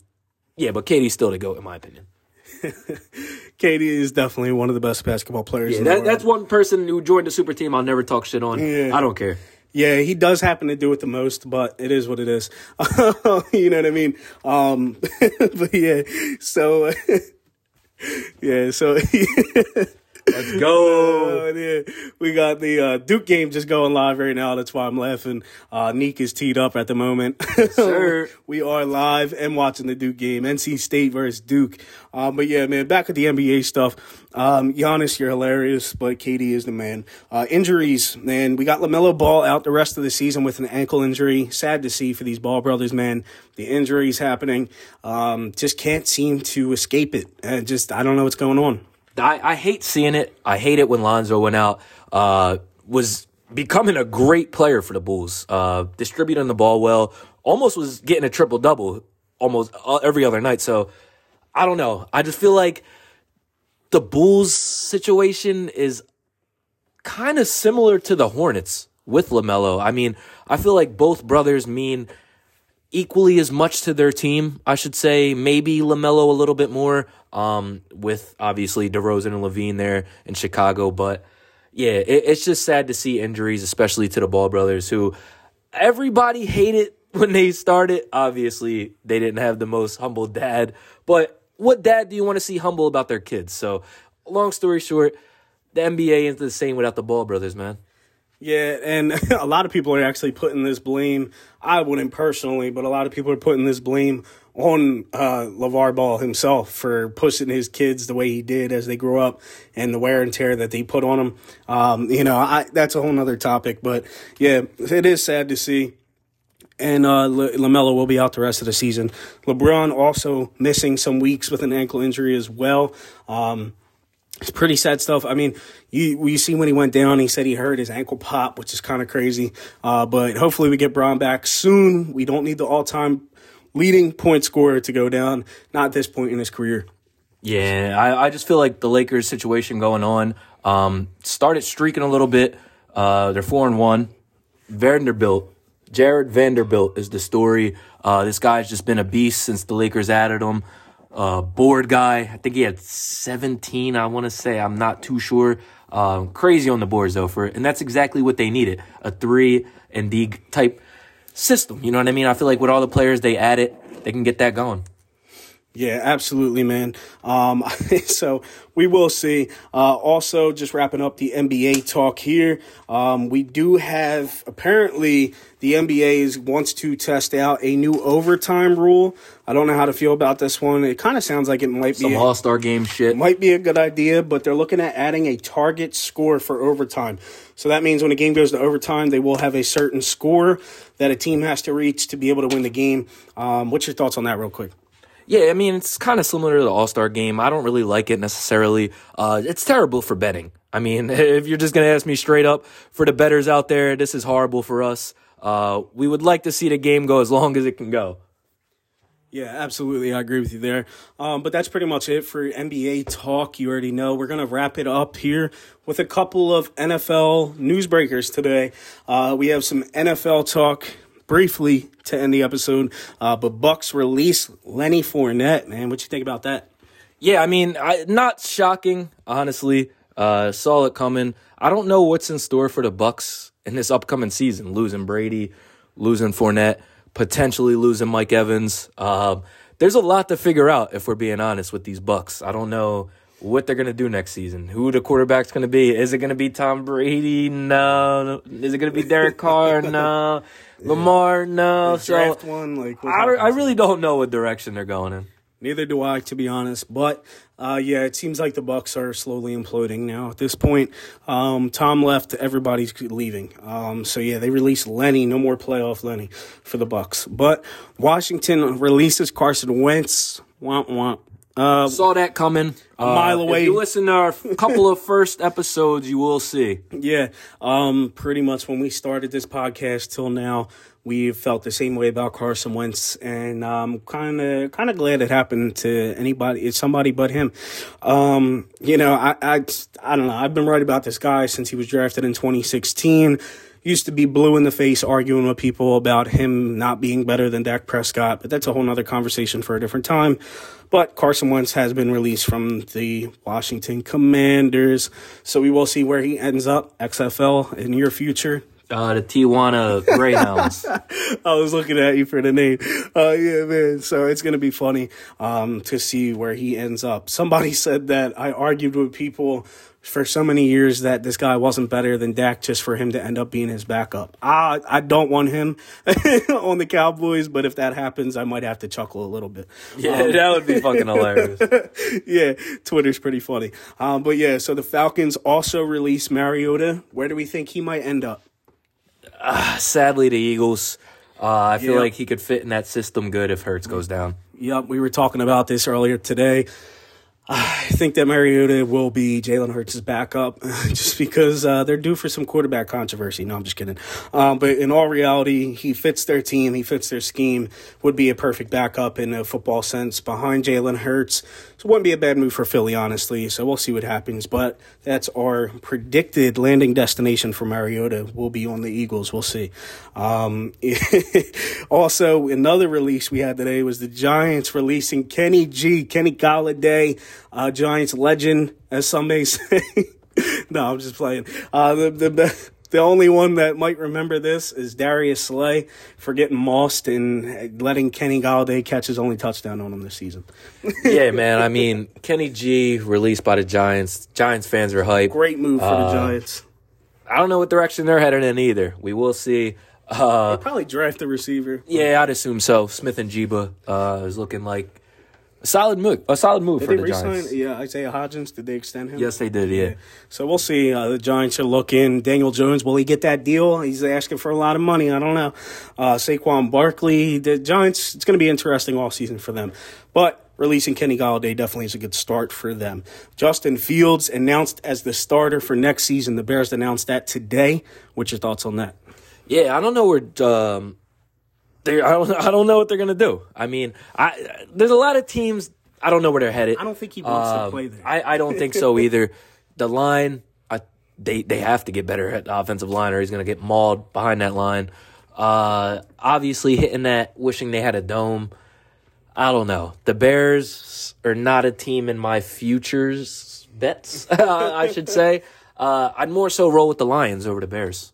yeah, but KD's still the GOAT, in my opinion. KD is definitely one of the best basketball players. Yeah, that, that's one person who joined the super team I'll never talk shit on. Yeah. I don't care. Yeah, he does happen to do it the most, but it is what it is. you know what I mean? Um, but yeah, so yeah, so Let's go. Yeah. We got the uh, Duke game just going live right now. That's why I'm laughing. Uh, Neek is teed up at the moment. Sir. we are live and watching the Duke game. NC State versus Duke. Um, but yeah, man, back at the NBA stuff. Um, Giannis, you're hilarious, but KD is the man. Uh, injuries, man. We got LaMelo Ball out the rest of the season with an ankle injury. Sad to see for these Ball brothers, man. The injuries happening. Um, just can't seem to escape it. And just, I don't know what's going on. I, I hate seeing it. I hate it when Lonzo went out. Uh, was becoming a great player for the Bulls. Uh, distributing the ball well. Almost was getting a triple double almost uh, every other night. So I don't know. I just feel like the Bulls situation is kind of similar to the Hornets with LaMelo. I mean, I feel like both brothers mean equally as much to their team, I should say. Maybe LaMelo a little bit more um, with obviously DeRozan and LaVine there in Chicago. But yeah, it, it's just sad to see injuries, especially to the Ball brothers, who everybody hated when they started. Obviously, they didn't have the most humble dad, but what dad do you want to see humble about their kids? So, long story short, the NBA isn't the same without the Ball brothers, man. Yeah, and a lot of people are actually putting this blame. I wouldn't personally, but a lot of people are putting this blame on uh, LaVar Ball himself for pushing his kids the way he did as they grew up and the wear and tear that they put on them. Um, you know, I, that's a whole other topic, but yeah, it is sad to see. And uh, LaMelo will be out the rest of the season. LeBron also missing some weeks with an ankle injury as well. Um, it's pretty sad stuff. I mean, you you see when he went down, he said he hurt his ankle pop, which is kind of crazy. Uh, but hopefully we get Bron back soon. We don't need the all time leading point scorer to go down. Not at this point in his career. Yeah, I, I just feel like the Lakers situation going on um, started streaking a little bit. Uh, they're four and one. Vanderbilt, Jarred Vanderbilt is the story. Uh, this guy's just been a beast since the Lakers added him uh, board guy. I think he had 17, I want to say. I'm not too sure. Um, crazy on the boards, though, for it. and that's exactly what they needed a 3 and D type system. You know what I mean? I feel like with all the players they added, they can get that going. Yeah, absolutely, man. Um, so we will see. Uh, also, just wrapping up the NBA talk here. Um, we do have apparently the NBA wants to test out a new overtime rule. I don't know how to feel about this one. It kind of sounds like it might Some be some All Star game shit. Might be a good idea, but they're looking at adding a target score for overtime. So that means when a game goes to overtime, they will have a certain score that a team has to reach to be able to win the game. Um, what's your thoughts on that, real quick? Yeah, I mean, it's kind of similar to the All Star game. I don't really like it necessarily. Uh, it's terrible for betting. I mean, if you're just going to ask me straight up, for the betters out there, this is horrible for us. Uh, we would like to see the game go as long as it can go. Yeah, absolutely. I agree with you there. Um, but that's pretty much it for NBA talk. You already know. We're going to wrap it up here with a couple of NFL newsbreakers today. Uh, we have some NFL talk briefly to end the episode. Uh, but Bucs release Lenny Fournette, man. What you think about that? Yeah, I mean, I, not shocking, honestly. Uh, saw it coming. I don't know what's in store for the Bucs in this upcoming season. Losing Brady, losing Fournette, potentially losing Mike Evans. Um, there's a lot to figure out if we're being honest with these Bucs. I don't know what they're gonna do next season. Who the quarterback's gonna be? Is it gonna be Tom Brady? No. Is it gonna be Derek Carr? No. Lamar? No. so one, like I, I really don't know what direction they're going in. Neither do I, to be honest. But uh, yeah, it seems like the Bucs are slowly imploding now. At this point, um, Tom left, everybody's leaving. Um, so yeah, they released Lenny. No more playoff Lenny for the Bucs. But Washington releases Carson Wentz. Womp womp. Uh, Saw that coming a mile away. If you listen to our couple of first episodes, you will see. Yeah, um, pretty much when we started this podcast till now, we felt the same way about Carson Wentz, and I'm kind of kind of glad it happened to anybody, somebody but him. Um, you know, I, I I don't know. I've been right about this guy since he was drafted in 2016 used to be blue in the face arguing with people about him not being better than Dak Prescott, but that's a whole nother conversation for a different time. But Carson Wentz has been released from the Washington Commanders, so we will see where he ends up. XFL in your future. Uh, the Tijuana Greyhounds. I was looking at you for the name. Uh, yeah, man. So it's going to be funny um, to see where he ends up. Somebody said that I argued with people for so many years that this guy wasn't better than Dak just for him to end up being his backup. I I don't want him on the Cowboys, but if that happens, I might have to chuckle a little bit. Yeah, um, that would be fucking hilarious. yeah, Twitter's pretty funny. Um, but yeah, so the Falcons also released Mariota. Where do we think he might end up? Uh, sadly, the Eagles. Uh, I feel yep. like he could fit in that system good if Hurts goes down. Yep, we were talking about this earlier today. I think that Mariota will be Jalen Hurts' backup just because uh, they're due for some quarterback controversy. No, I'm just kidding. Um, but in all reality, he fits their team, he fits their scheme, would be a perfect backup in a football sense behind Jalen Hurts. So it wouldn't be a bad move for Philly, honestly. So we'll see what happens. But that's our predicted landing destination for Mariota. Will be on the Eagles. We'll see. Um, also, another release we had today was the Giants releasing Kenny G, Kenny Golladay, uh, Giants legend, as some may say. no, I'm just playing. Uh, the, the, the only one that might remember this is Darius Slay for getting mossed and letting Kenny Golladay catch his only touchdown on him this season. yeah, man. I mean, Kenny G released by the Giants. Giants fans are hype. Great move for uh, the Giants. I don't know what direction they're headed in either. We will see. Uh, probably draft the receiver. Yeah, I'd assume so. Smith-Njigba uh, is looking like a solid move. A solid move did for the re-sign, Giants. Yeah, Isaiah Hodgins. Did they extend him? Yes, they did. Yeah. yeah. So we'll see. Uh, the Giants are looking. Daniel Jones. Will he get that deal? He's asking for a lot of money. I don't know. Uh, Saquon Barkley. The Giants. It's going to be interesting all season for them. But releasing Kenny Golladay definitely is a good start for them. Justin Fields announced as the starter for next season. The Bears announced that today. What's your thoughts on that? Yeah, I don't know where. Um they I don't I don't know what they're gonna do. I mean, I there's a lot of teams. I don't know where they're headed. I don't think he wants um, to play there. I, I don't think so either. the line, I, they they have to get better at the offensive line, or he's gonna get mauled behind that line. Uh, obviously, hitting that, wishing they had a dome. I don't know. The Bears are not a team in my futures bets. I should say. Uh, I'd more so roll with the Lions over the Bears.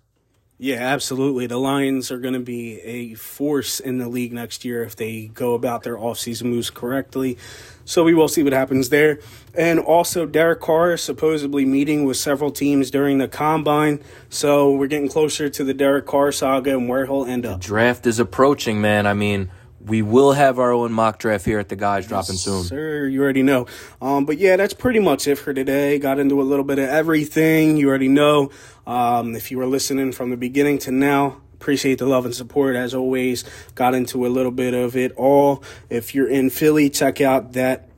Yeah, absolutely. The Lions are going to be a force in the league next year if they go about their offseason moves correctly. So we will see what happens there. And also, Derek Carr is supposedly meeting with several teams during the combine. So we're getting closer to the Derek Carr saga and where he'll end up. The draft is approaching, man. I mean, we will have our own mock draft here at the guys dropping soon. Sir, you already know. Um, but yeah, that's pretty much it for today. Got into a little bit of everything. You already know. Um, if you were listening from the beginning to now, appreciate the love and support as always. Got into a little bit of it all. If you're in Philly, check out that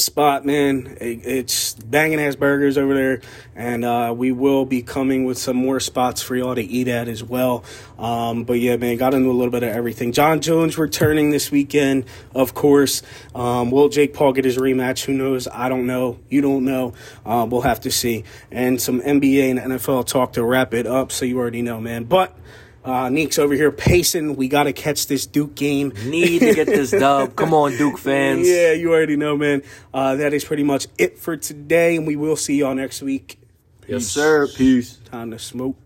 spot, man. It's banging ass burgers over there, and uh, we will be coming with some more spots for y'all to eat at as well. Um, but yeah, man, got into a little bit of everything. Jon Jones returning this weekend, of course. Um, will Jake Paul get his rematch? Who knows? I don't know. You don't know. Uh, we'll have to see. And some NBA and NFL talk to wrap it up, so you already know, man. But uh, Neek's over here pacing. We got to catch this Duke game. Need to get this dub. Come on, Duke fans. Yeah, you already know, man. Uh, that is pretty much it for today, and we will see y'all next week. Yes, sir. Peace. Time to smoke.